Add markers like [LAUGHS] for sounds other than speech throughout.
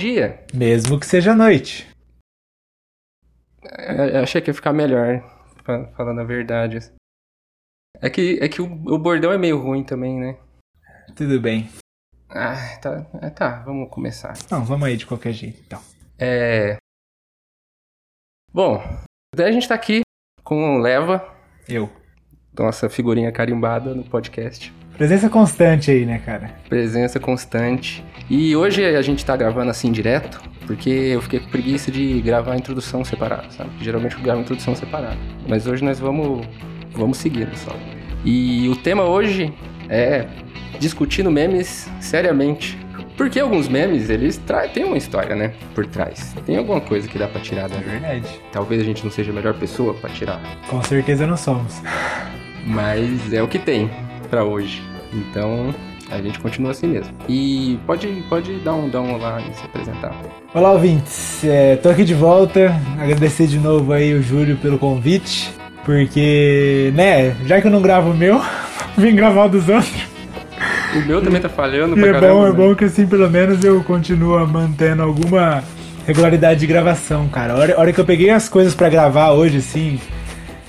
dia. Mesmo que seja noite. É, Eu achei que ia ficar melhor, fa- falando a verdade. É que, é que o, o bordão é meio ruim também, né? Tudo bem. Ah, tá, é, tá, vamos começar. Não, vamos aí de qualquer jeito, então. É. Bom, daí a gente tá aqui com o Leva, Eu. nossa figurinha carimbada no podcast. Presença constante aí, né, cara? Presença constante. E hoje a gente tá gravando assim direto, porque eu fiquei com preguiça de gravar a introdução separada, sabe? Geralmente eu gravo a introdução separada. Mas hoje nós vamos, vamos seguindo só. E o tema hoje é discutindo memes seriamente. Porque alguns memes, eles tra- têm uma história, né? Por trás. Tem alguma coisa que dá pra tirar dali. verdade. Talvez a gente não seja a melhor pessoa pra tirar. Com certeza não somos. Mas é o que tem pra hoje. Então a gente continua assim mesmo. E pode, pode dar um, dar um olá e se apresentar. Olá, ouvintes. É, tô aqui de volta. Agradecer de novo aí o Júlio pelo convite. Porque, né, já que eu não gravo o meu, [LAUGHS] vim gravar o dos outros. O meu também tá falhando E pra é caramba. bom, é né? bom que assim pelo menos eu continuo mantendo alguma regularidade de gravação, cara. A hora, a hora que eu peguei as coisas pra gravar hoje, assim,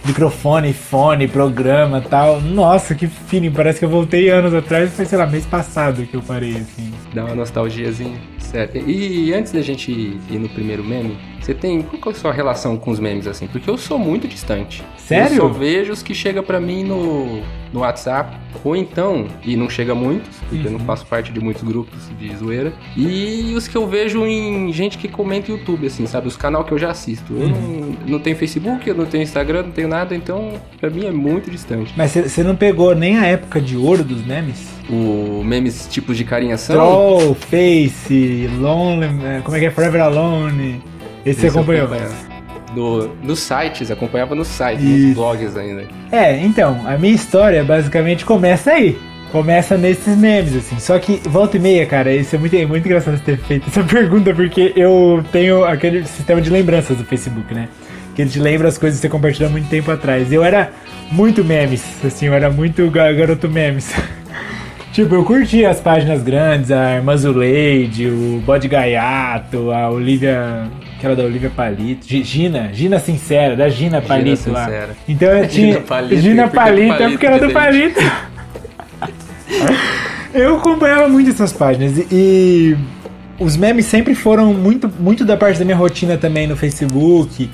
microfone, fone, programa tal, nossa, que feeling, parece que eu voltei anos atrás, foi, sei lá, mês passado que eu parei, assim. Dá uma nostalgiazinha. Sério. E antes da gente ir no primeiro meme, você tem. Qual é a sua relação com os memes assim? Porque eu sou muito distante. Sério? Eu só vejo os que chegam pra mim no, no WhatsApp. Ou então, e não chega muitos, porque eu não faço parte de muitos grupos de zoeira. E os que eu vejo em gente que comenta YouTube, assim, sabe? Os canal que eu já assisto. Eu não, não tenho Facebook, eu não tenho Instagram, não tenho nada, então pra mim é muito distante. Mas você não pegou nem a época de ouro dos memes? O memes tipos de carinhação. Troll, Face, Lonely, como é que é? Forever Alone. Esse você Esse acompanhou? acompanhava. Do, nos sites, acompanhava nos sites, Isso. nos blogs ainda. É, então, a minha história basicamente começa aí. Começa nesses memes, assim. Só que volta e meia, cara, isso é muito, é muito engraçado você ter feito essa [LAUGHS] pergunta, porque eu tenho aquele sistema de lembranças do Facebook, né? Que ele te lembra as coisas que você compartilhou há muito tempo atrás. Eu era muito memes, assim, eu era muito ga- garoto memes. [LAUGHS] Tipo, eu curtia as páginas grandes, a Irmã Zuleide, o Bode Gaiato, a Olivia. Aquela da Olivia Palito. Gi- Gina, Gina Sincera, da Gina Palito lá. Sincera. Então eu tinha. Gina Palito, Gina do Palito, é Palito, porque era do. Palito. [LAUGHS] eu acompanhava muito essas páginas e, e os memes sempre foram muito, muito da parte da minha rotina também no Facebook.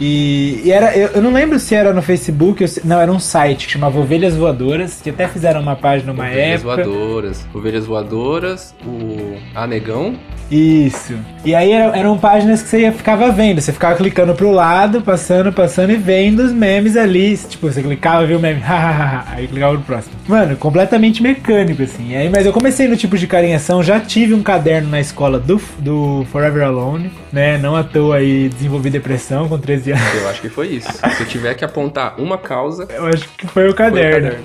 E, e era, eu, eu não lembro se era no Facebook, ou se- não, era um site que chamava Ovelhas Voadoras, que até fizeram uma página numa Ovelhas época. voadoras. Ovelhas voadoras, o Anegão. Isso. E aí era- eram páginas que você ia- ficava vendo. Você ficava clicando pro lado, passando, passando e vendo os memes ali. Tipo, você clicava, viu o meme, [LAUGHS] aí clicava no próximo. Mano, completamente mecânico, assim. E aí, mas eu comecei no tipo de carinhação, já tive um caderno na escola do, do Forever Alone, né? Não à toa aí desenvolvi depressão com 13 Eu acho que foi isso. Se eu tiver que apontar uma causa, Eu acho que foi o foi o caderno. caderno.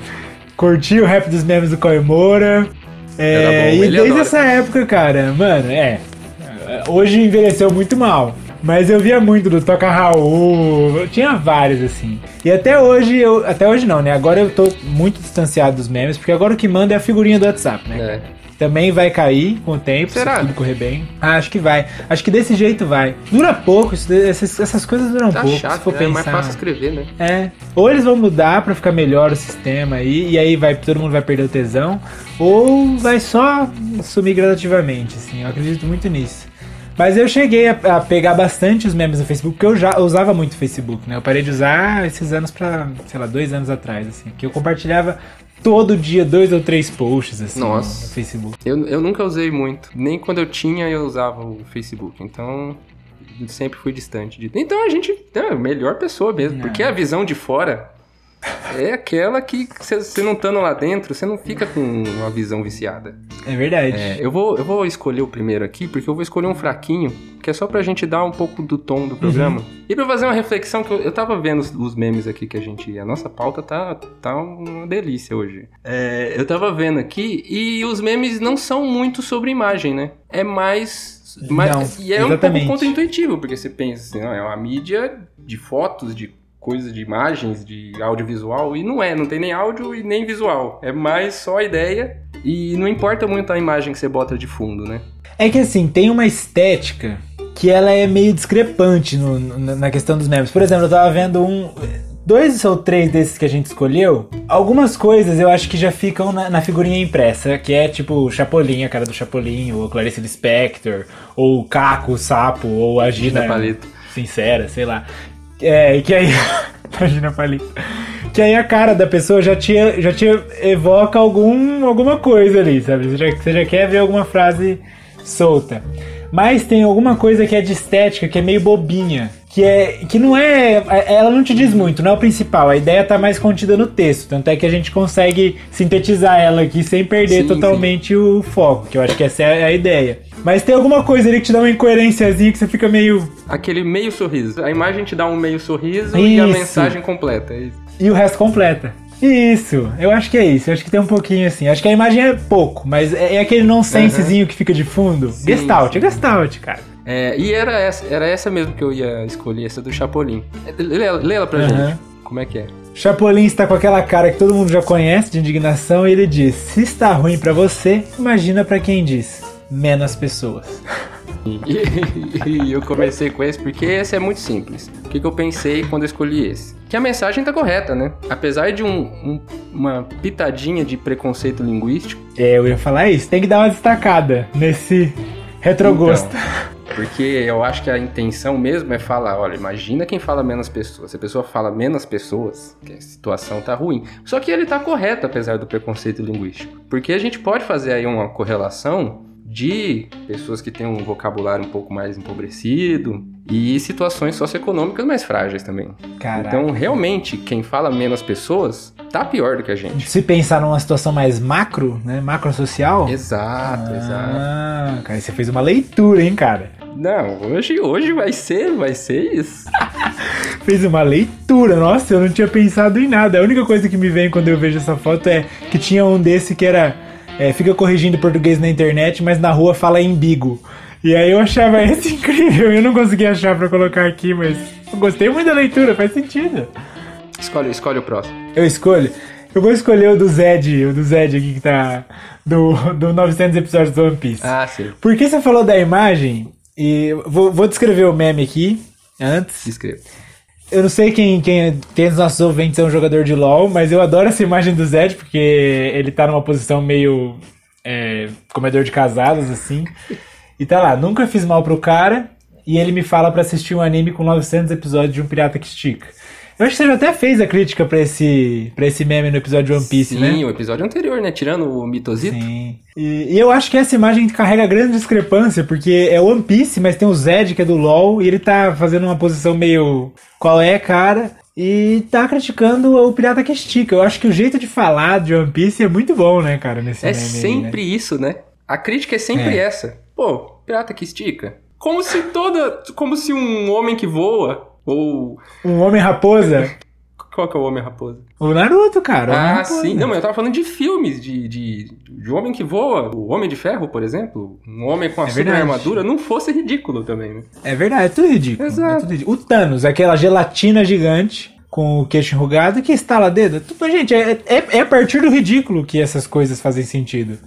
Curti o rap dos memes do Coimora. É, e desde essa época, cara, mano, é. Hoje envelheceu muito mal. Mas eu via muito do Toca Raul, eu tinha vários assim. E até hoje eu. Até hoje não, né? Agora eu tô muito distanciado dos memes, porque agora o que manda é a figurinha do WhatsApp, né? É. Também vai cair com o tempo, Será? se tudo correr bem. Ah, acho que vai. Acho que desse jeito vai. Dura pouco, isso- essas, essas coisas duram Tá pouco. se chato, for né? É mais pensar. fácil escrever, né? É. Ou eles vão mudar pra ficar melhor o sistema aí, e aí vai, todo mundo vai perder o tesão, ou vai só sumir gradativamente, assim. Eu acredito muito nisso. Mas eu cheguei a, a pegar bastante os memes do Facebook, porque eu já usava muito o Facebook, né? Eu parei de usar esses anos pra, sei lá, dois anos atrás, assim. Que eu compartilhava todo dia dois ou três posts, assim, Nossa. no Facebook. Eu, eu nunca usei muito. Nem quando eu tinha, eu usava o Facebook. Então, sempre fui distante de. Então a gente é a melhor pessoa mesmo. Não. Porque a visão de fora é aquela que você não estando lá dentro, você não fica com uma visão viciada. É verdade. É, eu, vou, eu vou escolher o primeiro aqui, porque eu vou escolher um fraquinho, que é só pra gente dar um pouco do tom do programa. E pra fazer uma reflexão, que eu, eu tava vendo os, os memes aqui que a gente. A nossa pauta tá, tá uma delícia hoje. É, eu tava vendo aqui, e os memes não são muito sobre imagem, né? É mais. Não, e é um exatamente. pouco contra-intuitivo, porque você pensa assim, ó, é uma mídia de fotos, de coisas de imagens, de audiovisual, e não é, não tem nem áudio e nem visual. É mais só a ideia E não importa muito a imagem que você bota de fundo, né? É que assim, tem uma estética que ela é meio discrepante no, no, na questão dos memes. Por exemplo, eu tava vendo um. Dois ou três desses que a gente escolheu, algumas coisas eu acho que já ficam na, na figurinha impressa, que é tipo o Chapolin, a cara do Chapolin, ou Clarice Lispector, ou o Caco, o Sapo, ou a Gina Palito. Sincera, sei lá. É, que aí. [LAUGHS] a Gina Palito. Que aí a cara da pessoa já te, já te evoca algum, alguma coisa ali, sabe? Você já, você já quer ver alguma frase solta. Mas tem alguma coisa que é de estética, que é meio bobinha. Que, é, que não é. Ela não te diz muito, não é o principal. A ideia tá mais contida no texto. Tanto é que a gente consegue sintetizar ela aqui sem perder Sim, totalmente o foco. Que eu acho que essa é a ideia. Mas tem alguma coisa ali que te dá uma incoerênciazinha que você fica meio. Aquele meio sorriso. A imagem te dá um meio sorriso e a Isso. mensagem completa. É isso. E o resto completa. Isso, eu acho que é isso. Eu acho que tem um pouquinho assim. Acho que a imagem é pouco, mas é, é aquele nonsensezinho que fica de fundo. Sim, gestalt, sim. é gestalt, cara. É, e era essa, era essa mesmo que eu ia escolher, essa do Chapolin. É, Lê, ela- lê ela pra Aham. gente. Como é que é? Chapolin está com aquela cara que todo mundo já conhece de indignação e ele diz: Se está ruim pra você, imagina pra quem diz. Menos pessoas. E, [LAUGHS] e eu comecei com esse porque esse é muito simples. O que, que eu pensei quando eu escolhi esse? Que a mensagem tá correta, né? Apesar de um- um- uma pitadinha de preconceito linguístico, É, eu ia falar isso. Tem que dar uma destacada nesse retrogosto. Então, porque eu acho que a intenção mesmo é falar, olha, imagina quem fala menos pessoas. Se a pessoa fala menos pessoas, que a situação tá ruim. Só que ele tá correto, apesar do preconceito linguístico. Porque a gente pode fazer aí uma correlação de pessoas que têm um vocabulário um pouco mais empobrecido e situações socioeconômicas mais frágeis também. Caraca. Então, realmente, quem fala menos pessoas tá pior do que a gente. Se pensar numa situação mais macro, né? Macro social. Exato, exato. Ah, cara, você fez uma leitura, hein, cara? Não, hoje, hoje vai ser, vai ser isso. [LAUGHS] Fez uma leitura, nossa, eu não tinha pensado em nada. A única coisa que me vem quando eu vejo essa foto é que tinha um desse que era. É, fica corrigindo português na internet, mas na rua fala embigo. E aí eu achava esse [LAUGHS] incrível, eu não consegui achar pra colocar aqui, mas eu gostei muito da leitura, faz sentido. Escolhe, escolhe o próximo. Eu escolho. Eu vou escolher o do Zed, o do Zed aqui que tá. Do, do 900 episódios do One Piece. Ah, sim. Porque você falou da imagem, e vou, vou descrever o meme aqui antes. Descreva. Eu não sei quem, quem tem dos nossos ouvintes é um jogador de LoL, mas eu adoro essa imagem do Zed, porque ele tá numa posição meio é, comedor de casados, assim. E tá lá, nunca fiz mal pro cara, e ele me fala pra assistir um anime com 900 episódios de um pirata que estica. Eu acho que você já até fez a crítica pra esse, pra esse meme no episódio de One Piece, Sim, né? o episódio anterior, né? Tirando o mitosito. Sim. E, e eu acho que essa imagem carrega grande discrepância, porque é One Piece, mas tem o Zed, que é do LoL, e ele tá fazendo uma posição meio. Qual é, cara? E tá criticando o pirata que estica. Eu acho que o jeito de falar de One Piece é muito bom, né, cara? Nesse É meme aí, sempre né? isso, né? A crítica é sempre É. essa. Pô, pirata que estica. Como se toda. Como se um homem que voa. Ou. Um homem raposa. Qual que é o homem raposa? O Naruto, cara. o Ah, sim. Não, mas eu tava falando de filmes, de, de, de homem que voa. O Homem de Ferro, por exemplo. Um homem com a É super verdade. armadura não fosse ridículo também, né? É verdade, é tudo ridículo. Exato. É tudo ridículo. O Thanos, aquela gelatina gigante com o queixo enrugado que estala dedo. Tudo, gente, é, é, é a partir do ridículo que essas coisas fazem sentido.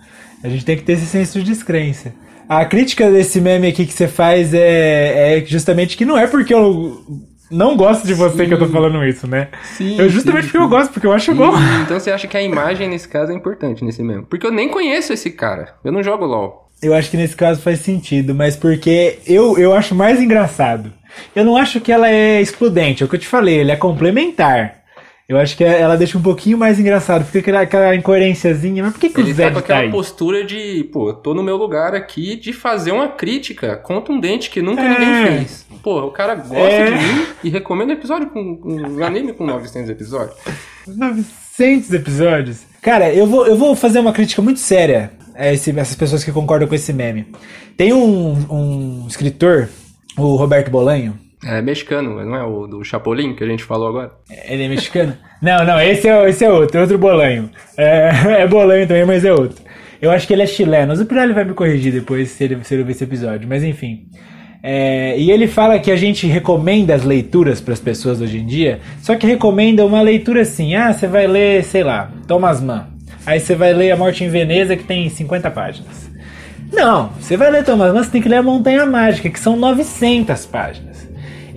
A gente tem que ter esse senso de descrença. A crítica desse meme aqui que você faz é, é justamente que não é porque eu não gosto de você que eu tô falando isso, né? Sim. Eu justamente porque eu gosto, porque eu acho bom. Então você acha que a imagem nesse caso é importante nesse mesmo? Porque eu nem conheço esse cara. Eu não jogo LOL. Eu acho que nesse caso faz sentido, mas porque eu, eu acho mais engraçado. Eu não acho que ela é excludente, é o que eu te falei, ele é complementar. Eu acho que ela deixa um pouquinho mais engraçado, fica aquela, aquela incoerênciazinha, mas por que, que Ele o tá com tá, aquela aí? postura de, pô, eu tô no meu lugar aqui de fazer uma crítica contundente que nunca É. ninguém fez. Pô, o cara gosta É. de mim e recomenda episódio com um anime com 900 episódios. 900 episódios. Cara, eu vou, eu vou fazer uma crítica muito séria a esse- essas pessoas que concordam com esse meme. Tem um, um escritor, o Roberto Bolanho, É mexicano, não é o do Chapolin que a gente falou agora? Ele é mexicano? não, não, esse é, esse é outro, é outro bolanho. É, [LAUGHS] é bolanho também, mas é outro. Eu acho que ele é chileno. O Pirelli vai me corrigir depois se ele, se ele ver esse episódio, mas enfim. É, e ele fala que a gente recomenda as leituras para as pessoas hoje em dia, só que recomenda uma leitura assim: ah, você vai ler, sei lá, Thomas Mann. aí você vai ler A Morte em Veneza, que tem 50 páginas. Não, você vai ler Thomas Mann, você tem que ler A Montanha Mágica, que são 900 páginas.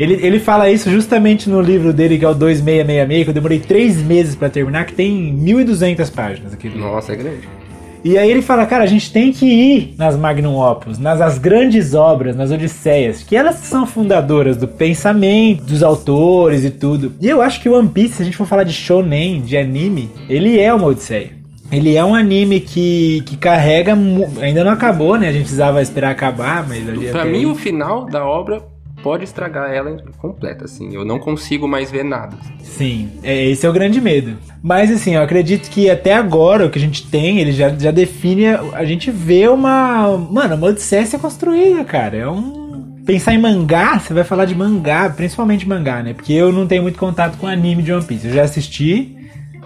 Ele, ele fala isso justamente no livro dele, que é o 2666, que eu demorei três meses para terminar, que tem 1.200 páginas. Livro. Nossa, é grande. E aí ele fala, cara, a gente tem que ir nas Magnum Opus, nas as grandes obras, nas Odisseias, que elas são fundadoras do pensamento, dos autores e tudo. E eu acho que o One Piece, se a gente for falar de shonen, de anime, ele é uma Odisseia. Ele é um anime que, que carrega. Ainda não acabou, né? A gente precisava esperar acabar, mas ali Pra mim, o final da obra pode estragar ela completa, assim. Eu não consigo mais ver nada. Sim, é, esse é o grande medo. Mas assim, eu acredito que até agora o que a gente tem, ele já, já define. A gente vê uma. Mano, uma Odisseia construída, cara. É um. Pensar em mangá, você vai falar de mangá, principalmente mangá, né? Porque eu não tenho muito contato com anime de One Piece. Eu já assisti,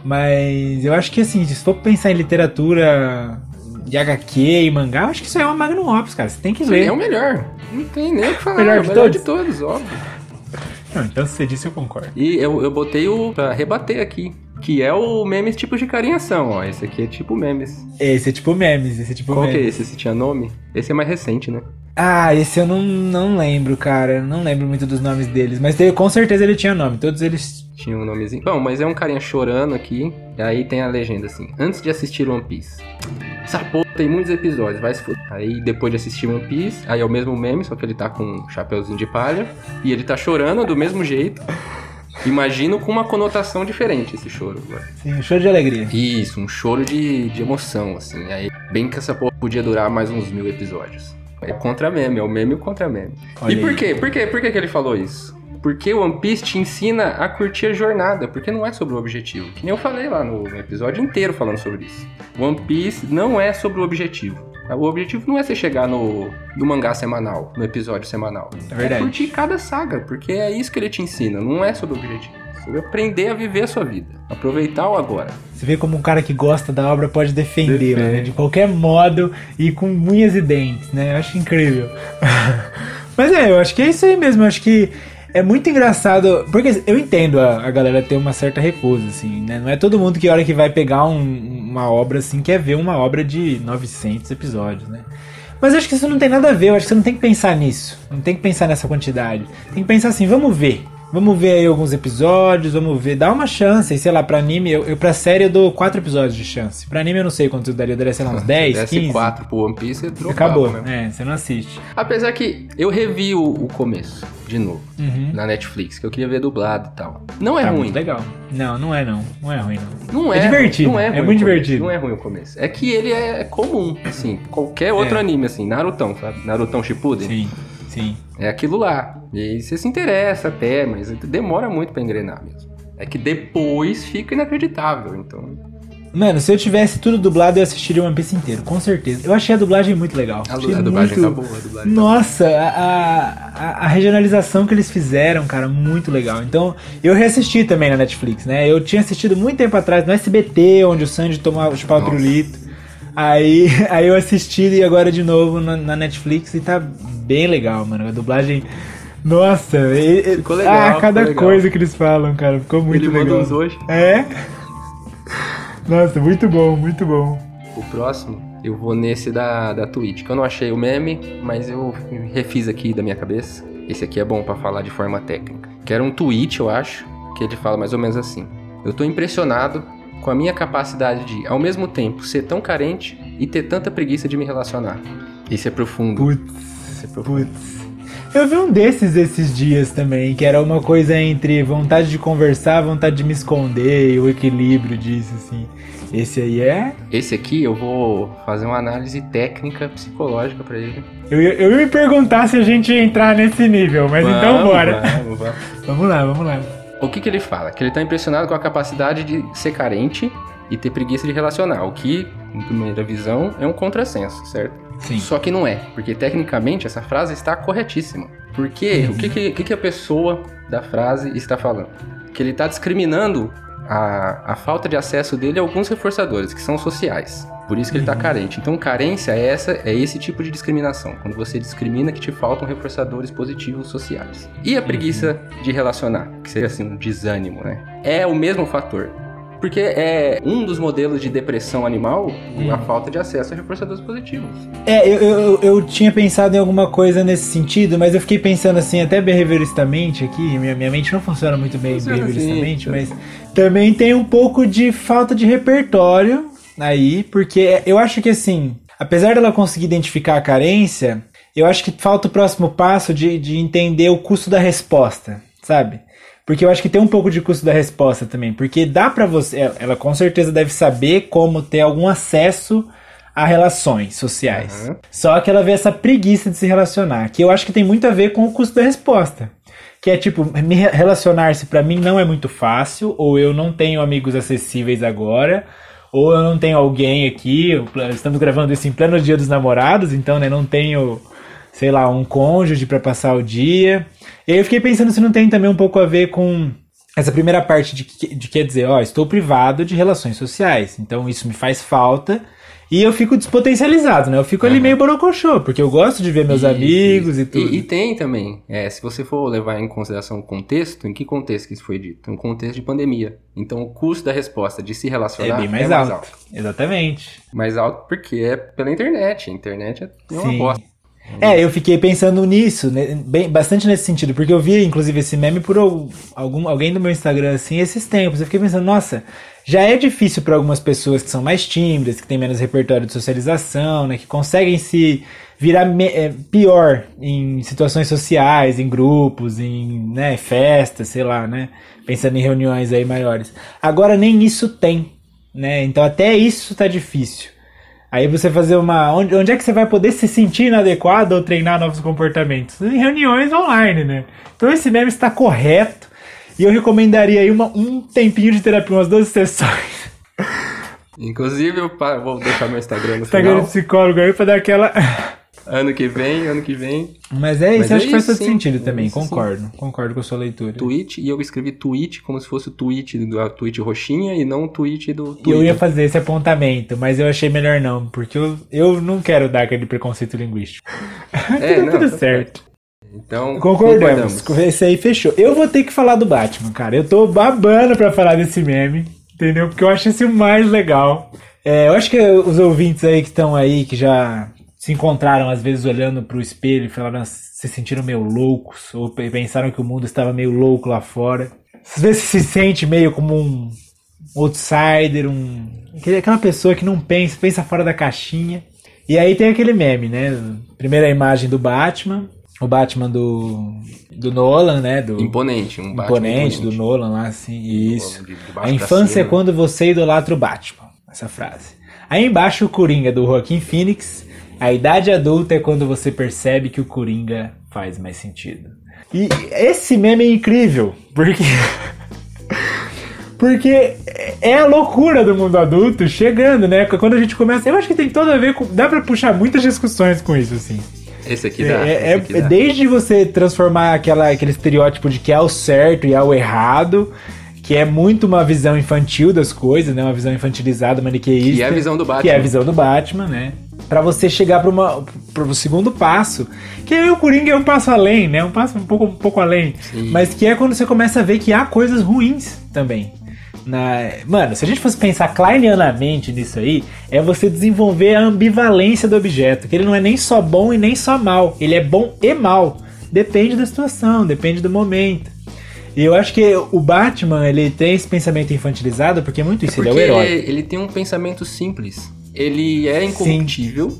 mas eu acho que assim, se for pensar em literatura de HQ e mangá, eu acho que isso é uma Magnum Opus, cara. Você tem que ler. é o melhor. Não tem nem o que falar. Melhor é o de melhor todos? de todos, óbvio. Não, então se você disse, eu concordo. E eu, eu botei o pra rebater aqui. Que é o memes tipo de carinhação, ó. Esse aqui é tipo memes. Esse é tipo memes, esse é tipo Qual que é memes. esse? Esse tinha nome? Esse é mais recente, né? Ah, esse eu não, não lembro, cara. Não lembro muito dos nomes deles. Mas teve- com certeza ele tinha nome. Todos eles. Tinha um nomezinho. Bom, mas é um carinha chorando aqui. E aí tem a legenda assim: Antes de assistir One Piece. Essa porra tem muitos episódios, vai se fuder. Aí depois de assistir One Piece, aí é o mesmo meme, só que ele tá com um chapeuzinho de palha. E ele tá chorando do mesmo jeito. Imagino com uma conotação diferente esse choro agora. Sim, show de alegria. Isso, um choro de, de emoção, assim. Aí, bem que essa porra podia durar mais uns mil episódios. É contra meme, é o meme e o contra meme. Olha e por aí. quê? Por quê? Por que, que ele falou isso? Porque o One Piece te ensina a curtir a jornada, porque não é sobre o objetivo. Que nem eu falei lá no episódio inteiro falando sobre isso. One Piece não é sobre o objetivo. O objetivo não é você chegar no, no mangá semanal, no episódio semanal. É verdade. curtir cada saga, porque é isso que ele te ensina, não é sobre o objetivo. Sobre aprender a viver a sua vida. Aproveitar o agora. Você vê como um cara que gosta da obra pode defendê-la, né? De qualquer modo e com unhas e dentes, né? Eu acho incrível. [LAUGHS] Mas é, eu acho que é isso aí mesmo. Eu acho que é muito engraçado. Porque eu entendo a, a galera ter uma certa recusa, assim, né? Não é todo mundo que, a hora que vai pegar um- uma obra assim, quer ver uma obra de 900 episódios, né? Mas eu acho que isso não tem nada a ver. Eu acho que você não tem que pensar nisso. Não tem que pensar nessa quantidade. Tem que pensar assim, vamos ver. Vamos ver aí alguns episódios, vamos ver. Dá uma chance, e sei lá, pra anime, eu, eu pra série eu dou 4 episódios de chance. Pra anime eu não sei quanto eu daria, eu daria, sei lá, uns [LAUGHS] 10, Desse 15. 4 pro One Piece, dropava Acabou, mesmo. é, você não assiste. Apesar que eu revi o, o começo, de novo, Uhum. na Netflix, que eu queria ver dublado e tal. Não é tá ruim. muito legal. Não, não é não. Não é ruim não. Não É é, divertido, Não é, é ruim o muito divertido. Não é ruim o começo. É que ele é comum, assim. Qualquer outro É. anime, assim. Narutão, sabe? Narutão Shippuden. Sim, sim. É aquilo lá. E aí você se interessa até, mas demora muito pra engrenar mesmo. É que depois fica inacreditável, então... Mano, se eu tivesse tudo dublado, eu assistiria One Piece inteiro, com certeza. Eu achei a dublagem muito legal. A, Achei a dublagem muito... tá boa, a dublagem tá Nossa, a, a, a regionalização que eles fizeram, cara, muito legal. Então, eu reassisti também na Netflix, né? Eu tinha assistido muito tempo atrás no SBT, onde o Sanji tomava chupava o pirulito. Aí, [LAUGHS] aí eu assisti e agora de novo na, na Netflix e tá bem legal, mano. A dublagem. Nossa, e- e- Ficou legal, Ah, cada legal. coisa que eles falam, cara, ficou muito Ele legal. manda uns hoje. É? Nossa, muito bom, muito bom. O próximo, eu vou nesse da, da Twitch, que eu não achei o meme, mas eu refiz aqui da minha cabeça. Esse aqui é bom pra falar de forma técnica. Que era um tweet, eu acho, que ele fala mais ou menos assim. Eu tô impressionado com a minha capacidade de, ao mesmo tempo, ser tão carente e ter tanta preguiça de me relacionar. Esse é profundo. Putz. Profundo. Putz. Eu vi um desses esses dias também, que era uma coisa entre vontade de conversar, vontade de me esconder e o equilíbrio disso, assim. Esse aí é. Esse aqui eu vou fazer uma análise técnica, psicológica pra ele. Eu, ia- eu ia me perguntar se a gente ia entrar nesse nível, mas então Vamos, bora. Vamos, vamos. [LAUGHS] Vamos lá, vamos lá. O que, que ele fala? Que ele tá impressionado com a capacidade de ser carente e ter preguiça de relacionar. O que, em primeira visão, é um contrassenso, certo? Sim. Só que não é, porque tecnicamente essa frase está corretíssima. Porque o que, que, que a pessoa da frase está falando? Que ele está discriminando a, a falta de acesso dele a alguns reforçadores, que são sociais. Por isso que ele está carente. Então, carência é, essa, é esse tipo de discriminação. Quando você discrimina que te faltam reforçadores positivos sociais. E a preguiça de relacionar, que seria assim um desânimo, né? É o mesmo fator. Porque é um dos modelos de depressão animal Hum. a falta de acesso a reforçadores positivos. É, eu, eu, eu tinha pensado em alguma coisa nesse sentido, mas eu fiquei pensando assim, até behavioristamente aqui, minha, minha mente não funciona muito bem Funciona behavioristamente, assim, mas também tem um pouco de falta de repertório aí, porque eu acho que assim, apesar dela conseguir identificar a carência, eu acho que falta o próximo passo de, de entender o custo da resposta, sabe? Porque eu acho que tem um pouco de custo da resposta também, porque dá pra você, ela- ela com certeza deve saber como ter algum acesso a relações sociais. Aham. Só que ela vê essa preguiça de se relacionar, que eu acho que tem muito a ver com o custo da resposta. Que é tipo, me re- relacionar-se pra mim não é muito fácil, ou eu não tenho amigos acessíveis agora, ou eu não tenho alguém aqui, estamos gravando isso em pleno dia dos namorados, então né, não tenho, sei lá, um cônjuge pra passar o dia. E aí eu fiquei pensando se não tem também um pouco a ver com essa primeira parte de, que- de quer dizer, ó, estou privado de relações sociais, então isso me faz falta. E eu fico despotencializado, né? Eu fico ali Aham. meio borocochô, porque eu gosto de ver meus Isso, amigos isso. e tudo. E, tem também, é, se você for levar em consideração o contexto, em que contexto que isso foi dito? Um contexto de pandemia. Então o custo da resposta de se é relacionar bem mais, alto. Exatamente. Mais alto porque é pela internet. A internet é uma Sim. bosta. É, eu fiquei pensando nisso, né, bem, bastante nesse sentido, porque eu vi, inclusive, esse meme por al- algum, alguém do meu Instagram, assim, esses tempos. Eu fiquei pensando, nossa, já é difícil para algumas pessoas que são mais tímidas, que têm menos repertório de socialização, né, que conseguem se virar é, pior em situações sociais, em grupos, em né, festas, sei lá, né, pensando em reuniões aí maiores. Agora nem isso tem, né, então até isso tá difícil. Aí você fazer uma. Onde, onde é que você vai poder se sentir inadequado ou treinar novos comportamentos? Em reuniões online, né? Então esse meme está correto. E eu recomendaria aí uma- um tempinho de terapia, umas 12 sessões. Inclusive, eu vou deixar meu Instagram no Instagram final. de psicólogo aí pra dar aquela. Ano que vem, ano que vem, Mas é isso, Mas acho é que faz todo sentido É também, isso, sim. concordo. Concordo com a sua leitura. tweet, e eu escrevi tweet como se fosse o tweet do a tweet roxinha e não o tweet do E eu Twitter. ia fazer esse apontamento, mas eu achei melhor não, porque eu, eu não quero dar aquele preconceito linguístico. [LAUGHS] É, Tudo não, tá certo. Então, Concordamos. Esse aí fechou. Eu vou ter que falar do Batman, cara. Eu tô babando pra falar desse meme, entendeu? Porque eu acho esse o mais legal. É, eu acho que os ouvintes aí que estão aí, que já se encontraram às vezes olhando pro espelho e falaram, se sentiram meio loucos, ou pe- pensaram que o mundo estava meio louco lá fora. Às vezes se sente meio como um outsider, um aquela pessoa que não pensa, pensa fora da caixinha. E aí tem aquele meme, né? Primeira imagem do Batman, o Batman do, do Nolan, né? Do Imponente, um Batman imponente, do Nolan lá, assim, isso. De- de baixo A infância é quando você idolatra o Batman. Essa frase. Aí embaixo o Coringa do Joaquim Phoenix. A idade adulta é quando você percebe que o Coringa faz mais sentido. E esse meme é incrível, porque. [LAUGHS] Porque é a loucura do mundo adulto chegando, né? Quando a gente começa. Eu acho que tem todo a ver com. Dá pra puxar muitas discussões com isso, assim. Esse aqui dá. É, esse é- aqui é dá. desde você transformar aquela, aquele estereótipo de que há o certo e há o errado, que é muito uma visão infantil das coisas, né? Uma visão infantilizada, maniqueísta. Que é a visão do Batman. Que é a visão do Batman, né? Pra você chegar para uma pro segundo passo, que aí o Coringa é um passo além, né? Um passo um pouco, um pouco além, Sim. mas que é quando você começa a ver que há coisas ruins também. Na... Mano, se a gente fosse pensar kleinianamente nisso aí, é você desenvolver a ambivalência do objeto, que ele não é nem só bom e nem só mal, ele é bom e mal. Depende da situação, depende do momento. E eu acho que o Batman, ele tem esse pensamento infantilizado, porque é muito isso, Porque ele é o herói. ele tem um pensamento simples. Ele é incorruptível.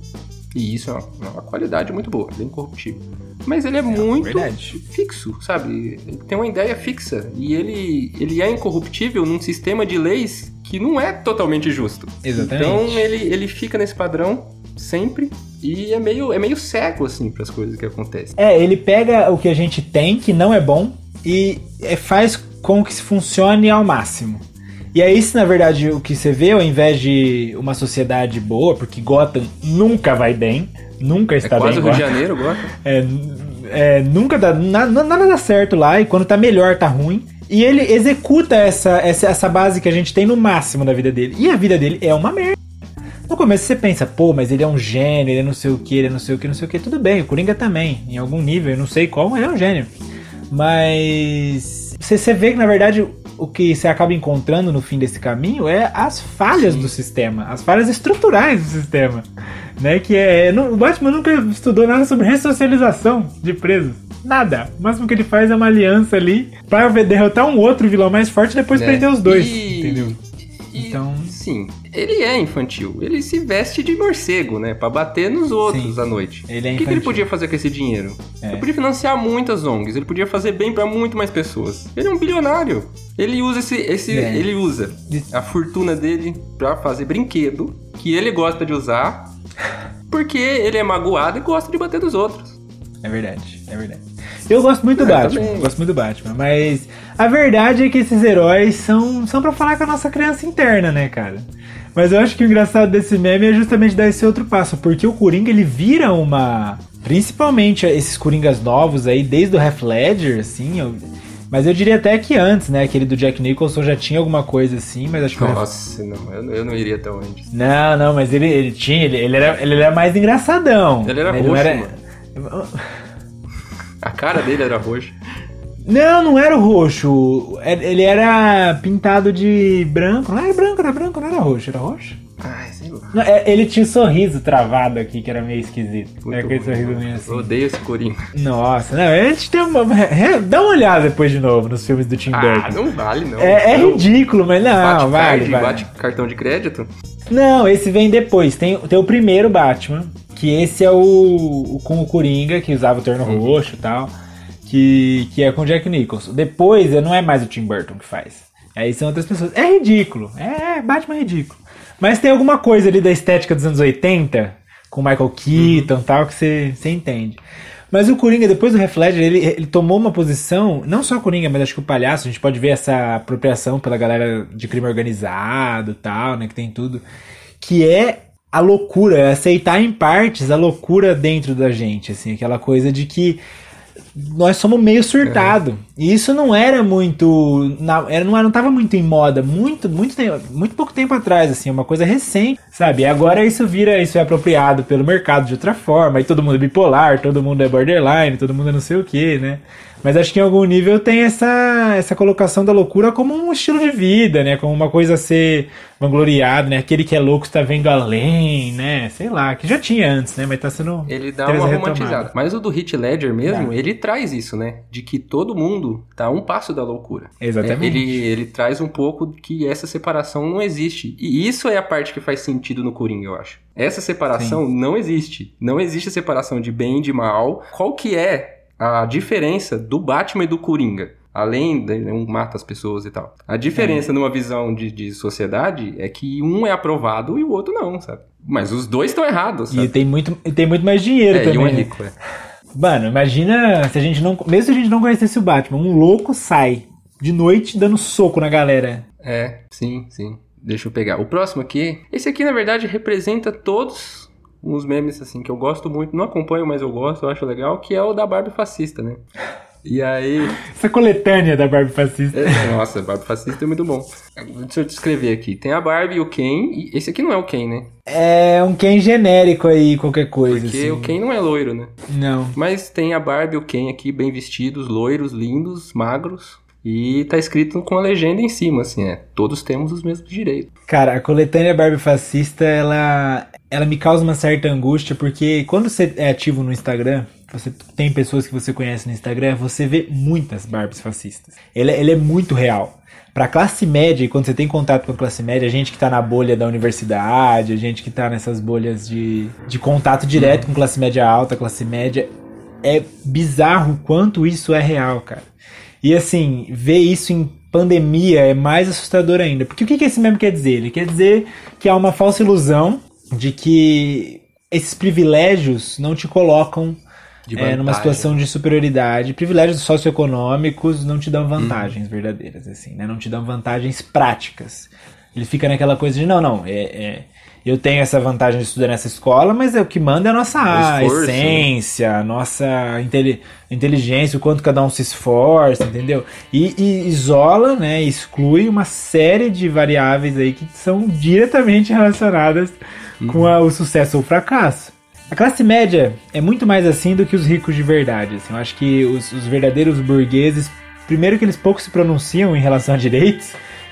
E isso é uma, uma qualidade muito boa. Ele é incorruptível. Mas ele é, muito verdade. fixo, sabe? Ele tem uma ideia fixa. E ele, ele é incorruptível num sistema de leis que não é totalmente justo. Exatamente. Então ele, ele fica nesse padrão sempre. E é meio, é meio cego, assim, para as coisas que acontecem. É, ele pega o que a gente tem, que não é bom, e é, faz com que funcione ao máximo. E é isso, na verdade, o que você vê, ao invés de uma sociedade boa, porque Gotham nunca vai bem, nunca É está quase bem. o Rio de Gotham. Janeiro agora. [LAUGHS] É, é, nunca dá na- nada dá certo lá e quando tá melhor tá ruim. E ele executa essa, essa, essa base que a gente tem no máximo da vida dele. E a vida dele é uma merda. No começo você pensa, pô, mas ele é um gênio, ele é não sei o que, ele é não sei o que, não sei o que. Tudo bem, o Coringa também, em algum nível, eu não sei qual, mas ele é um gênio. Mas você, você vê que na verdade o que você acaba encontrando no fim desse caminho é as falhas Sim. do sistema, as falhas estruturais do sistema. Né, que é. O Batman nunca estudou nada sobre ressocialização de presos. Nada. O máximo que ele faz é uma aliança ali pra derrotar um outro vilão mais forte e depois né? prender os dois. E... Entendeu? Então. Sim, ele é infantil. Ele se veste de morcego, né? Pra bater nos outros Sim, à noite. Ele é o que, que, ele podia fazer com esse dinheiro? É. Ele podia financiar muitas ONGs, ele podia fazer bem para muito mais pessoas. Ele é um bilionário. Ele usa esse. esse é. Ele usa a fortuna dele pra fazer brinquedo que ele gosta de usar. Porque ele é magoado e gosta de bater nos outros. É verdade, é verdade. Eu gosto muito do é, Batman, gosto muito do Batman, mas a verdade é que esses heróis são, são para falar com a nossa criança interna, né, cara? Mas eu acho que o engraçado desse meme é justamente dar esse outro passo, porque o Coringa ele vira uma. Principalmente esses Coringas novos aí, desde o Half Ledger, assim, eu... mas eu diria até que antes, né? Aquele do Jack Nicholson já tinha alguma coisa assim, mas acho que. Nossa, não, eu, eu não iria tão antes. Não, não, mas ele, ele tinha, ele, ele, era, ele era mais engraçadão. Ele era ele roxo, era... A cara dele era roxa. Não, não era o roxo. É, ele era pintado de branco. Não era branco, era branco, não era roxo. Era roxo? Ai, sei lá. Não, é, ele tinha um sorriso travado aqui, que era meio esquisito. Muito é aquele bom, sorriso meio assim. Eu odeio esse corinho. Nossa, não, a gente tem uma. Dá uma olhada depois de novo nos filmes do Tim ah, Burton. Ah, não vale, não. É, é ridículo, mas não, bate vale, card, vale. Bate cartão de crédito? Não, esse vem depois. Tem, tem o primeiro Batman, que esse é o, o com o Coringa, que usava o terno uhum. roxo e tal que, que é com Jack Nicholson. Depois não é mais o Tim Burton que faz. Aí são outras pessoas. É ridículo. É, Batman é ridículo. Mas tem alguma coisa ali da estética dos anos 80, com Michael Keaton e uhum. tal, que você, entende. Mas o Coringa, depois do Heath ele, ele tomou uma posição, não só o Coringa, mas acho que o Palhaço, a gente pode ver essa apropriação pela galera de crime organizado tal, né, que tem tudo, que é a loucura, é aceitar em partes a loucura dentro da gente, assim, aquela coisa de que nós somos meio surtado. Uhum. E isso não era muito. Não, era, não, tava muito em moda, muito, muito, muito pouco tempo atrás, assim, uma coisa recente, sabe? E agora isso vira, isso é apropriado pelo mercado de outra forma, e todo mundo é bipolar, todo mundo é borderline, todo mundo é não sei o que, né? Mas acho que em algum nível tem essa, essa colocação da loucura como um estilo de vida, né? Como uma coisa a ser vangloriado, né? Aquele que é louco está vendo além, né? Sei lá, que já tinha antes, né? Mas tá sendo. Ele dá uma romantizada. Mas o do Hit Ledger mesmo, é. ele traz isso, né? De que todo mundo tá um passo da loucura. Exatamente. É, ele, ele traz um pouco que essa separação não existe. E isso é a parte que faz sentido no Coringa, eu acho. Essa separação Sim. não existe. Não existe a separação de bem e de mal. Qual que é a diferença do Batman e do Coringa. Além de um mata as pessoas e tal. A diferença é. numa visão de, de sociedade é que um é aprovado e o outro não, sabe? Mas os dois estão errados. Sabe? E tem muito, tem muito mais dinheiro é, também. E um é rico, é. Mano, imagina se a gente não. Mesmo se a gente não conhecesse o Batman, um louco sai de noite dando soco na galera. É, sim, sim. Deixa eu pegar. O próximo aqui. Esse aqui, na verdade, representa todos uns memes assim que eu gosto muito, não acompanho, mas eu gosto, eu acho legal, que é o da Barbie fascista, né? [LAUGHS] E aí. Essa coletânea da Barbie fascista. É, nossa, Barbie fascista é muito bom. Deixa eu descrever aqui. Tem a Barbie e o Ken. E esse aqui não é o Ken, né? É um Ken genérico aí, qualquer coisa. Porque assim. o Ken não é loiro, né? Não. Mas tem a Barbie e o Ken aqui, bem vestidos, loiros, lindos, magros. E tá escrito com a legenda em cima, assim, é. Todos temos os mesmos direitos. Cara, a coletânea Barbie fascista, ela, ela me causa uma certa angústia, porque quando você é ativo no Instagram, você tem pessoas que você conhece no Instagram, você vê muitas Barbies fascistas. Ele, ele é muito real. Pra classe média, quando você tem contato com a classe média, a gente que tá na bolha da universidade, a gente que tá nessas bolhas de, de contato direto com classe média alta, classe média, é bizarro quanto isso é real, cara. E assim, ver isso em pandemia é mais assustador ainda. Porque o que, que esse meme quer dizer? Ele quer dizer que há uma falsa ilusão de que esses privilégios não te colocam é, numa situação de superioridade. Privilégios socioeconômicos não te dão vantagens hum. verdadeiras, assim, né? Não te dão vantagens práticas. Ele fica naquela coisa de, não, não, é, é eu tenho essa vantagem de estudar nessa escola, mas é o que manda é a nossa a esforço, né? essência, né? a nossa inteligência, o quanto cada um se esforça, entendeu? E, e, isola, né, exclui uma série de variáveis aí que são diretamente relacionadas uhum. com a, o sucesso ou o fracasso. A classe média é muito mais assim do que os ricos de verdade. Assim. Eu acho que os, os verdadeiros burgueses primeiro que eles pouco se pronunciam em relação a direitos,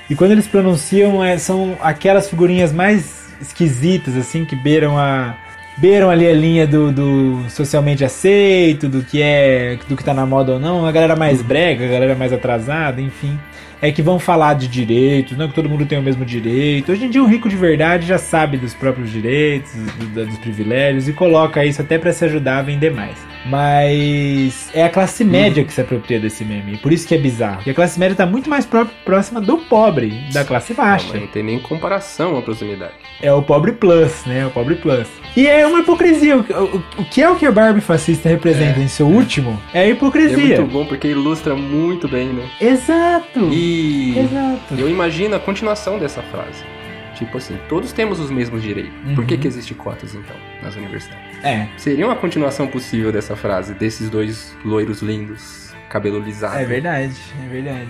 e quando eles pronunciam é, são aquelas figurinhas mais esquisitas, assim, que beiram a. Beiram ali a linha do, do socialmente aceito, do que é. do que tá na moda ou não, a galera mais brega, a galera mais atrasada, enfim é que vão falar de direitos, não que todo mundo tem o mesmo direito. Hoje em dia, um rico de verdade já sabe dos próprios direitos, dos, dos privilégios e coloca isso até para se ajudar a vender mais. Mas é a classe média que se apropria desse meme. Por isso que é bizarro. E a classe média tá muito mais pró próxima do pobre, da classe baixa. Não, não tem nem comparação a proximidade. É o pobre plus, né? O pobre plus. E é uma hipocrisia. O, o, o que é o que a Barbie fascista representa é, em seu é. último? É a hipocrisia. É muito bom porque ilustra muito bem, né? Exato. E Exato. eu imagino a continuação dessa frase. Tipo assim, todos temos os mesmos direitos. Uhum. Por que, uhum. que existe cotas, então, nas universidades? É. Seria uma continuação possível dessa frase, desses dois loiros lindos, cabelo lisado. É verdade, é verdade.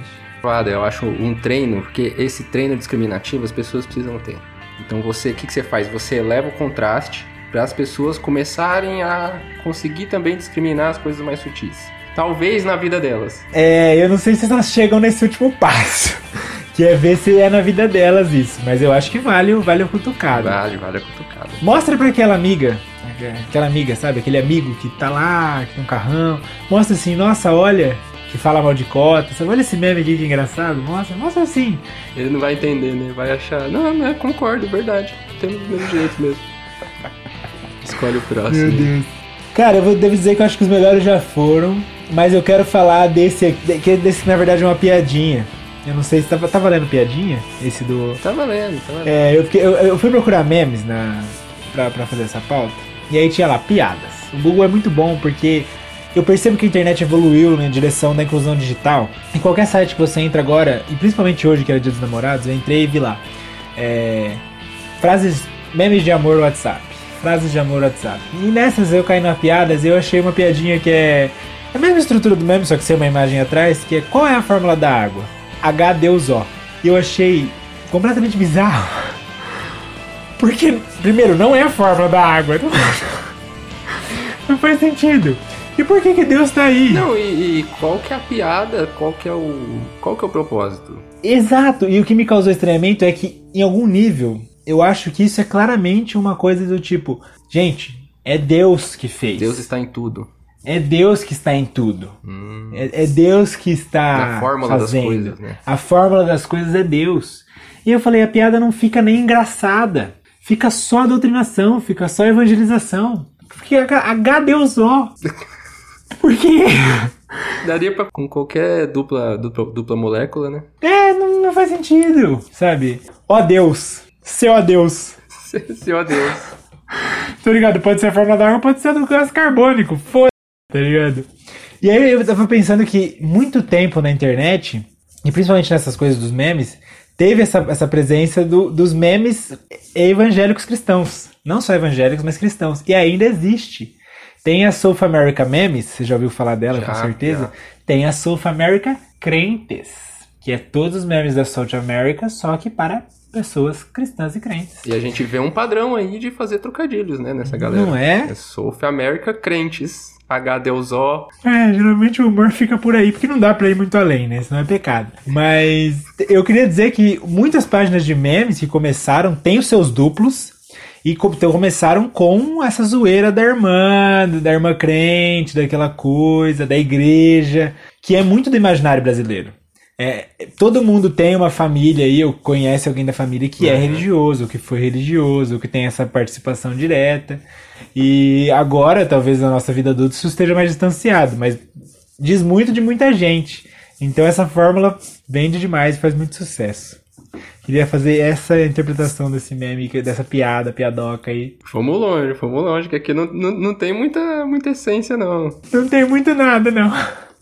Eu acho um treino, porque esse treino discriminativo as pessoas precisam ter. Então você, o que, que você faz? Você eleva o contraste para as pessoas começarem a conseguir também discriminar as coisas mais sutis. Talvez na vida delas. É, eu não sei se elas chegam nesse último passo. [LAUGHS] Que é ver se é na vida delas isso. Mas eu acho que vale, vale o cutucado. Vale, vale o cutucado. Mostra pra aquela amiga, aquela amiga, sabe? Aquele amigo que tá lá, que tem um carrão. Mostra assim, nossa, olha, que fala mal de cota. Sabe? Olha esse meme aqui que engraçado. Mostra, mostra assim. Ele não vai entender, né? Vai achar, não, não, é, concordo, verdade. Temos do mesmo jeito mesmo. [LAUGHS] Escolhe o próximo. Meu Deus. Cara, eu vou, devo dizer que eu acho que os melhores já foram. Mas eu quero falar desse aqui, que desse na verdade é uma piadinha. Eu não sei se tá, tá valendo piadinha, esse do. Tá valendo, tá valendo. É, eu, eu, eu fui procurar memes na, pra, pra fazer essa pauta. E aí tinha lá, piadas. O Google é muito bom porque eu percebo que a internet evoluiu na direção da inclusão digital. Em qualquer site que você entra agora, e principalmente hoje que era dia dos namorados, eu entrei e vi lá. É, frases, memes de amor no WhatsApp. Frases de amor no WhatsApp. E nessas eu caí na piadas e eu achei uma piadinha que é. É a mesma estrutura do meme, só que sem uma imagem atrás, que é qual é a fórmula da água? H Deus O. E eu achei completamente bizarro. Porque, primeiro, não é a fórmula da água. Não, [LAUGHS] não faz sentido. E por que que Deus tá aí? Não, e, e, qual que é a piada? Qual que é o qual que é o propósito? Exato. E o que me causou estranhamento é que em algum nível eu acho que isso é claramente uma coisa do tipo, gente, é Deus que fez. Deus está em tudo. É Deus que está em tudo. Hum. É, é, Deus que está a fórmula fazendo. Das coisas, né? A fórmula das coisas é Deus. E eu falei, a piada não fica nem engraçada. Fica só doutrinação, fica só evangelização. Porque H Deus ó. [LAUGHS] Por quê? Daria pra com qualquer dupla, dupla, dupla molécula, né? É, não, não faz sentido, sabe? Ó Deus. Seu ó Deus. [LAUGHS] Seu ó Deus. Tô ligado? Pode ser a fórmula da água, pode ser do gás carbônico. Foda tá ligado? E aí eu tava pensando que muito tempo na internet, e principalmente nessas coisas dos memes, teve essa, essa presença do, dos memes evangélicos cristãos. Não só evangélicos, mas cristãos. E ainda existe. Tem a South America Memes, você já ouviu falar dela já, com certeza? Já. Tem a South America Crentes, que é todos os memes da South America, só que para pessoas cristãs e crentes. E a gente vê um padrão aí de fazer trocadilhos, né, nessa galera. Não é? É South America Crentes. H. É, geralmente o humor fica por aí, porque não dá pra ir muito além, né? Senão é pecado. Mas eu queria dizer que muitas páginas de memes que começaram têm os seus duplos. E então, começaram com essa zoeira da irmã, da irmã crente, daquela coisa, da igreja, que é muito do imaginário brasileiro. É, todo mundo tem uma família aí, ou conhece alguém da família que é uhum. é religioso, que foi religioso, que tem essa participação direta. E agora, talvez na nossa vida adulta, isso esteja mais distanciado, mas diz muito de muita gente. Então essa fórmula vende demais e faz muito sucesso. Queria fazer essa interpretação desse meme, dessa piada, piadoca aí. Fomos longe, fomos longe, que aqui não, não, não tem muita, muita essência, não. Não tem muito nada, não.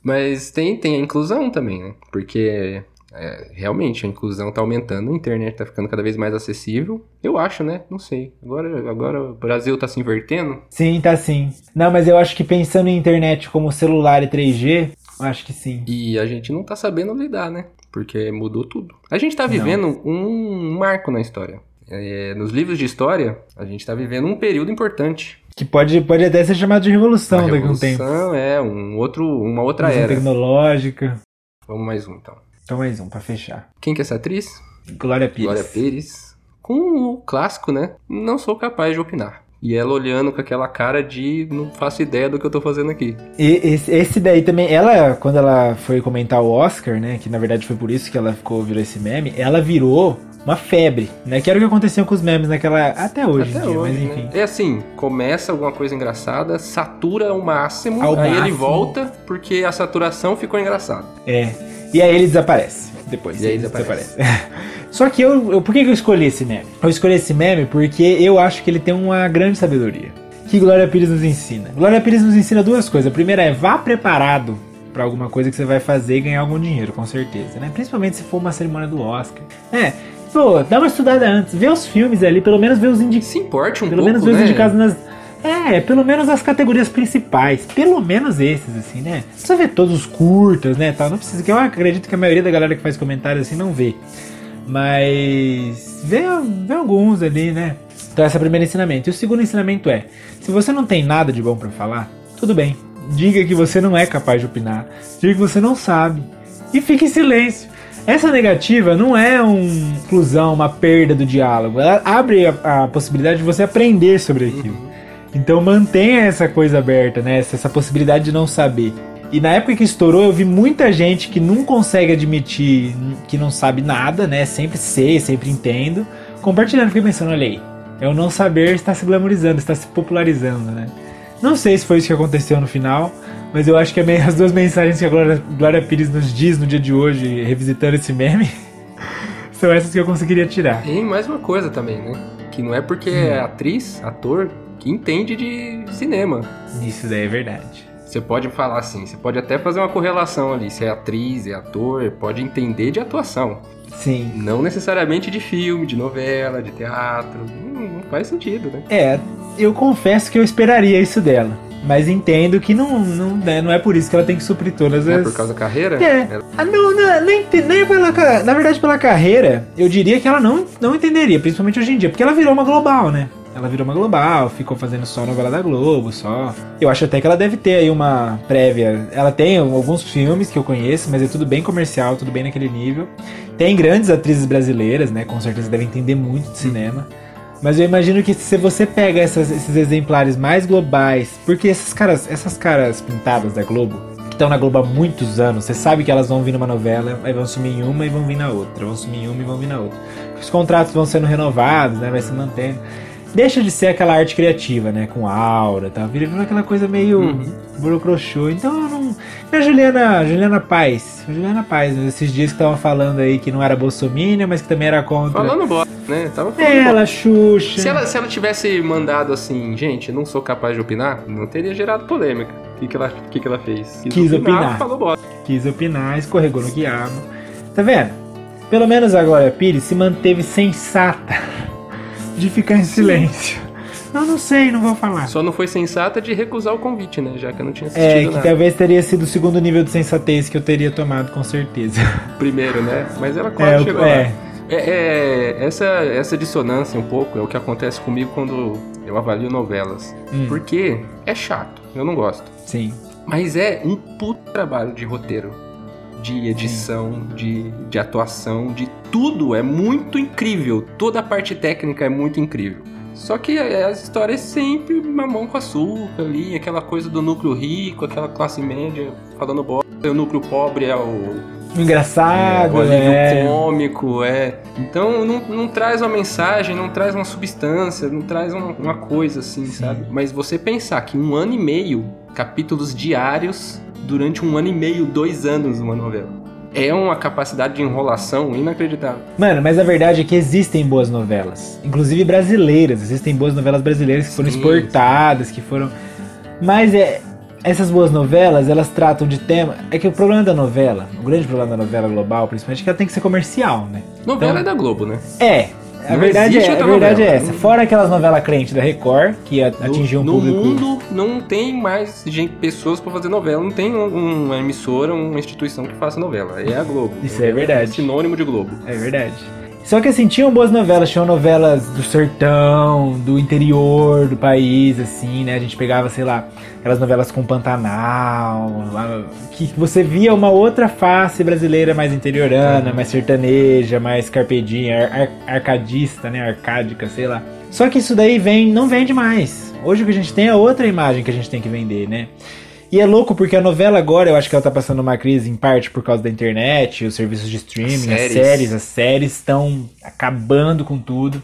Mas tem, tem a inclusão também, né? Porque é, realmente a inclusão está aumentando, a internet está ficando cada vez mais acessível. Eu acho, né? Não sei. Agora, agora o Brasil está se invertendo? Sim, tá sim. Não, mas eu acho que pensando em internet como celular e 3G, eu acho que sim. E a gente não está sabendo lidar, né? Porque mudou tudo. A gente está vivendo um marco na história. É, nos livros de história, a gente está vivendo um período importante. Que pode, pode até ser chamado de revolução, revolução daqui a um tempo. é, um outro, uma outra era. tecnológica. Vamos mais um, então. Então mais um, pra fechar. Quem que é essa atriz? Glória Pires. Glória Pires. Com o clássico, né? Não sou capaz de opinar. E ela olhando com aquela cara de não faço ideia do que eu tô fazendo aqui. E esse, esse daí também, ela, quando ela foi comentar o Oscar, né? Que na verdade foi por isso que ela ficou, virou esse meme, ela virou uma febre, né? Que era o que acontecia com os memes naquela. Até hoje, Até em dia, hoje, mas né? enfim. É assim, começa alguma coisa engraçada, satura ao máximo, Ao aí ele máximo. volta porque a saturação ficou engraçada. É. E aí ele desaparece. Depois. E aí ele desaparece. [LAUGHS] Só que eu, eu. Por que que eu escolhi esse meme? Eu escolhi esse meme porque eu acho que ele tem uma grande sabedoria. Que Glória Pires nos ensina. Glória Pires nos ensina duas coisas. A primeira é vá preparado pra alguma coisa que você vai fazer e ganhar algum dinheiro, com certeza, né? Principalmente se for uma cerimônia do Oscar. É. Pô, dá uma estudada antes, vê os filmes ali, pelo menos vê os indicados. Se importe um Pelo pouco, menos vê os né? indicados nas. É, pelo menos as categorias principais. Pelo menos esses, assim, né? Não precisa ver todos os curtas, né? Tal. Não precisa, que eu acredito que a maioria da galera que faz comentários assim não vê. Mas vê, vê alguns ali, né? Então esse é o primeiro ensinamento. E o segundo ensinamento é: se você não tem nada de bom pra falar, tudo bem. Diga que você não é capaz de opinar. Diga que você não sabe. E fique em silêncio. Essa negativa não é uma inclusão, uma perda do diálogo. Ela abre a, a possibilidade de você aprender sobre aquilo. Então mantenha essa coisa aberta, né? Essa, essa possibilidade de não saber. E na época que estourou, eu vi muita gente que não consegue admitir que não sabe nada, né? Sempre sei, sempre entendo. Compartilhando, fiquei pensando, olha aí. É o não saber está se glamorizando, está se popularizando, né? Não sei se foi isso que aconteceu no final, mas eu acho que me- as duas mensagens que a Glória, Glória Pires nos diz no dia de hoje, revisitando esse meme, [LAUGHS] são essas que eu conseguiria tirar. E mais uma coisa também, né? Que não é porque é atriz, ator, que entende de cinema. Isso daí é verdade. Você pode falar assim, você pode até fazer uma correlação ali, se é atriz, é ator, pode entender de atuação. Sim. Não necessariamente de filme, de novela, de teatro. Não, não faz sentido, né? É, eu confesso que eu esperaria isso dela. Mas entendo que não, não, né, não é por isso que ela tem que suprir todas Não as. é por causa da carreira? É. Ah, não, não, nem, te- nem pela. Na verdade, pela carreira, eu diria que ela não, não entenderia, principalmente hoje em dia, porque ela virou uma global, né? Ela virou uma global, ficou fazendo só novela da Globo, só. Eu acho até que ela deve ter aí uma prévia. Ela tem alguns filmes que eu conheço, mas é tudo bem comercial, tudo bem naquele nível. Tem grandes atrizes brasileiras, né? Com certeza devem entender muito de cinema. Mas eu imagino que se você pega essas- esses exemplares mais globais, porque essas caras, essas caras pintadas da Globo, que estão na Globo há muitos anos, você sabe que elas vão vir numa novela, aí vão sumir em uma e vão vir na outra, vão sumir em uma e vão vir na outra. Os contratos vão sendo renovados, né? Vai se mantendo. Deixa de ser aquela arte criativa, né? Com aura, tá? Vira vira aquela coisa meio Uhum. burocrochô. Então eu não. E a Juliana, Juliana Paz. A Juliana Paz, esses dias que estavam falando aí que não era bolsominion, mas que também era contra. Falando bosta, né? Tava falando Ela, bosta. Xuxa. Se ela, se ela tivesse mandado assim, gente, não sou capaz de opinar, não teria gerado polêmica. O que, que, ela, que, que ela fez? Quis opinar. Falou bosta. quis opinar, escorregou no quiabo. Tá vendo? Pelo menos a Glória Pires se manteve sensata [LAUGHS] de ficar em silêncio. Não, não sei, não vou falar. Só não foi sensata de recusar o convite, né? Já que eu não tinha assistido É, que nada. talvez teria sido o segundo nível de sensatez que eu teria tomado, com certeza. Primeiro, né? Mas ela quase É, chegou é. lá. É, é, essa, essa dissonância um pouco é o que acontece comigo quando eu avalio novelas. Hum. Porque é chato, eu não gosto. Sim. Mas é um puto trabalho de roteiro, de edição, de, de atuação, de tudo. É muito incrível. Toda a parte técnica é muito incrível. Só que a- as histórias é sempre mamão com açúcar ali, aquela coisa do núcleo rico, aquela classe média falando bosta. O núcleo pobre é o, Engraçado, o alívio é. cômico, é. Então não, não traz uma mensagem, não traz uma substância, não traz uma, uma coisa assim, sabe? Mas você pensar que um ano e meio, capítulos diários, durante um ano e meio, dois anos uma novela. É uma capacidade de enrolação inacreditável. Mano, mas a verdade é que existem boas novelas. Inclusive brasileiras. Existem boas novelas brasileiras que foram Sim. exportadas, que foram. Mas é. Essas boas novelas, elas tratam de tema. É que o problema da novela, o grande problema da novela global, principalmente, é que ela tem que ser comercial, né? Novela Então- é da Globo, né? É. A Não verdade, é, a verdade é essa. Fora aquelas novelas crentes da Record, que a- No- atingiam um no público. mundo não tem mais gente, pessoas pra fazer novela. Não tem um- uma emissora, uma instituição que faça novela. É a Globo. Isso é verdade. sinônimo de Globo. É verdade. Só que assim, tinham boas novelas, tinham novelas do sertão, do interior do país, assim, né? A gente pegava, sei lá, aquelas novelas com Pantanal, que você via uma outra face brasileira mais interiorana, mais sertaneja, mais carpedinha, ar arcadista, né? Arcádica, sei lá. Só que isso daí vem, não vende mais. Hoje o que a gente tem é outra imagem que a gente tem que vender, né? E é louco porque a novela agora, eu acho que ela tá passando uma crise em parte por causa da internet, os serviços de streaming, séries. as séries, as séries estão acabando com tudo.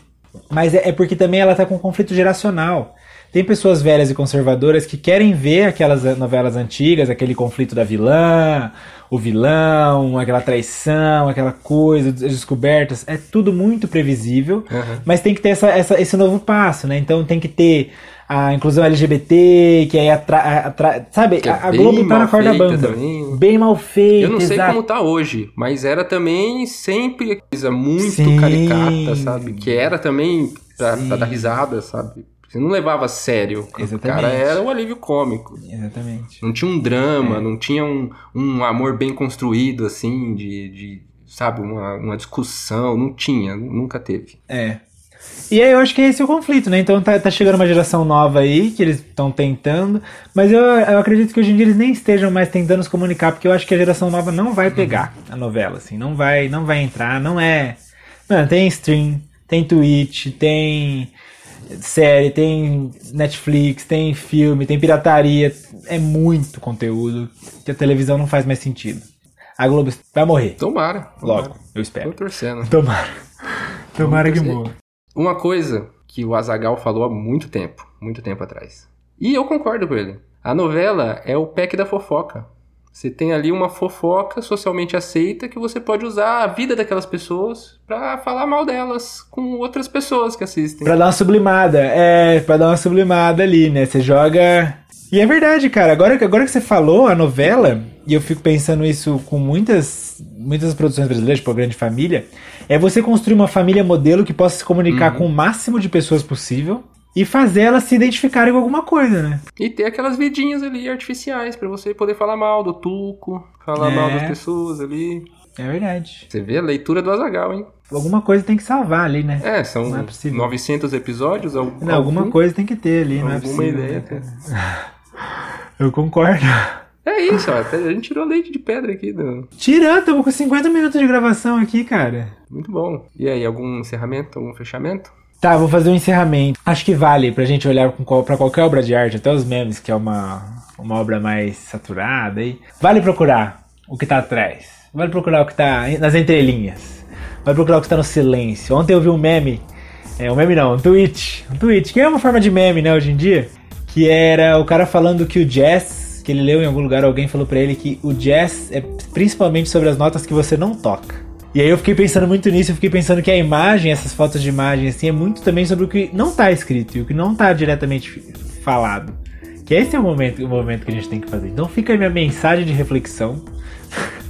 Mas é, é porque também ela tá com um conflito geracional. Tem pessoas velhas e conservadoras que querem ver aquelas novelas antigas, aquele conflito da vilã, o vilão, aquela traição, aquela coisa, as descobertas. É tudo muito previsível, uhum. mas tem que ter essa, essa, esse novo passo, né? Então tem que ter a inclusão LGBT, que aí atra, atra, sabe, é a, a Globo tá na corda banda. Também. Bem mal feita. Eu não sei exato. como tá hoje, mas era também sempre coisa muito Sim. caricata, sabe? Que era também pra, pra, dar risada, sabe? Você não levava a sério. Exatamente. O cara era o alívio cômico. Exatamente. Não tinha um drama, é. não tinha um, um amor bem construído, assim, de, de sabe, uma, uma discussão. Não tinha, nunca teve. É. E aí eu acho que esse é o conflito, né? Então tá, tá chegando uma geração nova aí, que eles estão tentando, mas eu, eu acredito que hoje em dia eles nem estejam mais tentando se comunicar, porque eu acho que a geração nova não vai pegar a novela, assim, não vai, não vai entrar, não é... Mano, tem stream, tem Twitch, tem série, tem Netflix, tem filme, tem pirataria, é muito conteúdo que a televisão não faz mais sentido. A Globo vai morrer. Tomara. Logo, tomara. eu espero. Tô torcendo. Tomara. Tomara que morra. Uma coisa que o Azagal falou há muito tempo, muito tempo atrás. E eu concordo com ele. A novela é o pack da fofoca. Você tem ali uma fofoca socialmente aceita que você pode usar a vida daquelas pessoas para falar mal delas com outras pessoas que assistem. Pra dar uma sublimada, é, pra dar uma sublimada ali, né? Você joga. E é verdade, cara. Agora, agora que você falou a novela, e eu fico pensando isso com muitas, muitas produções brasileiras, tipo a Grande Família, é você construir uma família modelo que possa se comunicar uhum. com o máximo de pessoas possível e fazer elas se identificarem com alguma coisa, né? E ter aquelas vidinhas ali artificiais para você poder falar mal do Tuco, falar é. mal das pessoas ali. É verdade. Você vê a leitura do Azagal, hein? Alguma coisa tem que salvar ali, né? É, são não é 900 episódios. Algum, não, alguma coisa tem que ter ali, não é possível. Alguma ideia. Né? [LAUGHS] Eu concordo. É isso, ó. A gente tirou leite de pedra aqui. Do... Tirando, estamos com 50 minutos de gravação aqui, cara. Muito bom. E aí, algum encerramento, algum fechamento? Tá, vou fazer um encerramento. Acho que vale pra gente olhar para qualquer obra de arte, até os memes, que é uma, uma obra mais saturada aí. Vale procurar o que tá atrás. Vale procurar o que tá nas entrelinhas. Vale procurar o que tá no silêncio. Ontem eu vi um meme. É, um meme não, um tweet. Um tweet, que é uma forma de meme, né, hoje em dia. Que era o cara falando que o jazz que ele leu em algum lugar, alguém falou para ele que o jazz é principalmente sobre as notas que você não toca. E aí eu fiquei pensando muito nisso, eu fiquei pensando que a imagem, essas fotos de imagem, assim, é muito também sobre o que não tá escrito e o que não tá diretamente falado. Que esse é o momento, o momento que a gente tem que fazer. Então fica a minha mensagem de reflexão [LAUGHS]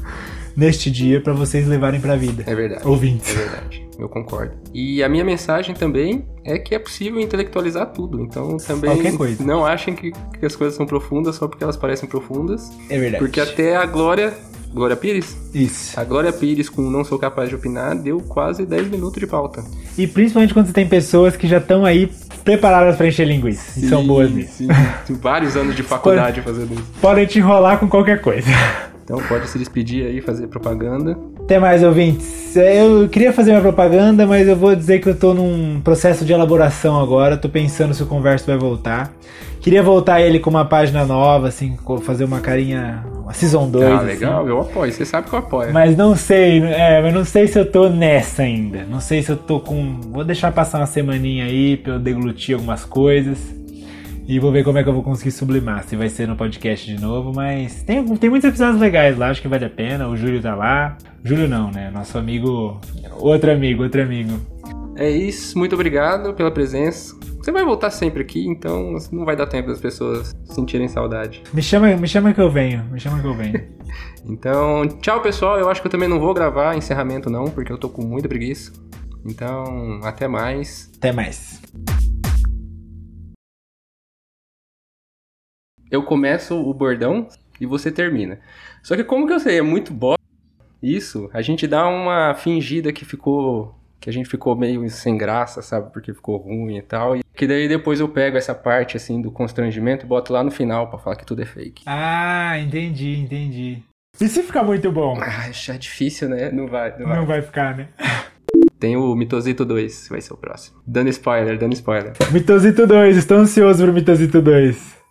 neste dia para vocês levarem pra vida. É verdade. Ouvintes. É verdade eu concordo. E a minha mensagem também é que é possível intelectualizar tudo. Então também não achem que, que, as coisas são profundas só porque elas parecem profundas. É verdade. Porque até a Glória. Glória Pires? Isso. A Glória Pires com Não Sou Capaz de Opinar deu quase 10 minutos de pauta. E principalmente quando você tem pessoas que já estão aí preparadas para encher linguiça. Sim, e são boas nisso. Sim. Vários anos de [LAUGHS] faculdade fazendo isso. Podem te enrolar com qualquer coisa. Então pode se despedir aí, fazer propaganda. Até mais, ouvintes. Eu queria fazer minha propaganda, mas eu vou dizer que eu tô num processo de elaboração agora. Tô pensando se o Converso vai voltar. Queria voltar ele com uma página nova, assim, fazer uma carinha. Uma Season 2. Ah, legal, assim. eu apoio. Você sabe que eu apoio. Mas não sei, é, mas não sei se eu tô nessa ainda. Não sei se eu tô com. Vou deixar passar uma semaninha aí pra eu deglutir algumas coisas. E vou ver como é que eu vou conseguir sublimar, se vai ser no podcast de novo, mas tem, tem muitos episódios legais lá, acho que vale a pena. O Júlio tá lá. Júlio não, né? Nosso amigo. Outro amigo, outro amigo. É isso, muito obrigado pela presença. Você vai voltar sempre aqui, então não vai dar tempo das pessoas sentirem saudade. Me chama, me chama que eu venho, me chama que eu venho. [LAUGHS] então, tchau pessoal. Eu acho que eu também não vou gravar encerramento não, porque eu tô com muita preguiça. Então, até mais. Até mais. Eu começo o bordão e você termina. Só que como que eu sei, é muito bosta isso, a gente dá uma fingida que ficou que a gente ficou meio sem graça, sabe? Porque ficou ruim e tal. E que daí depois eu pego essa parte, assim, do constrangimento e boto lá no final pra falar que tudo é fake. Ah, entendi, entendi. E se ficar muito bom? Ah, já é difícil, né? Não vai, não vai. Não vai ficar, né? Tem o Mitosito 2, que vai ser o próximo. Dando spoiler, dando spoiler. Mitosito 2, estou ansioso pro Mitosito 2.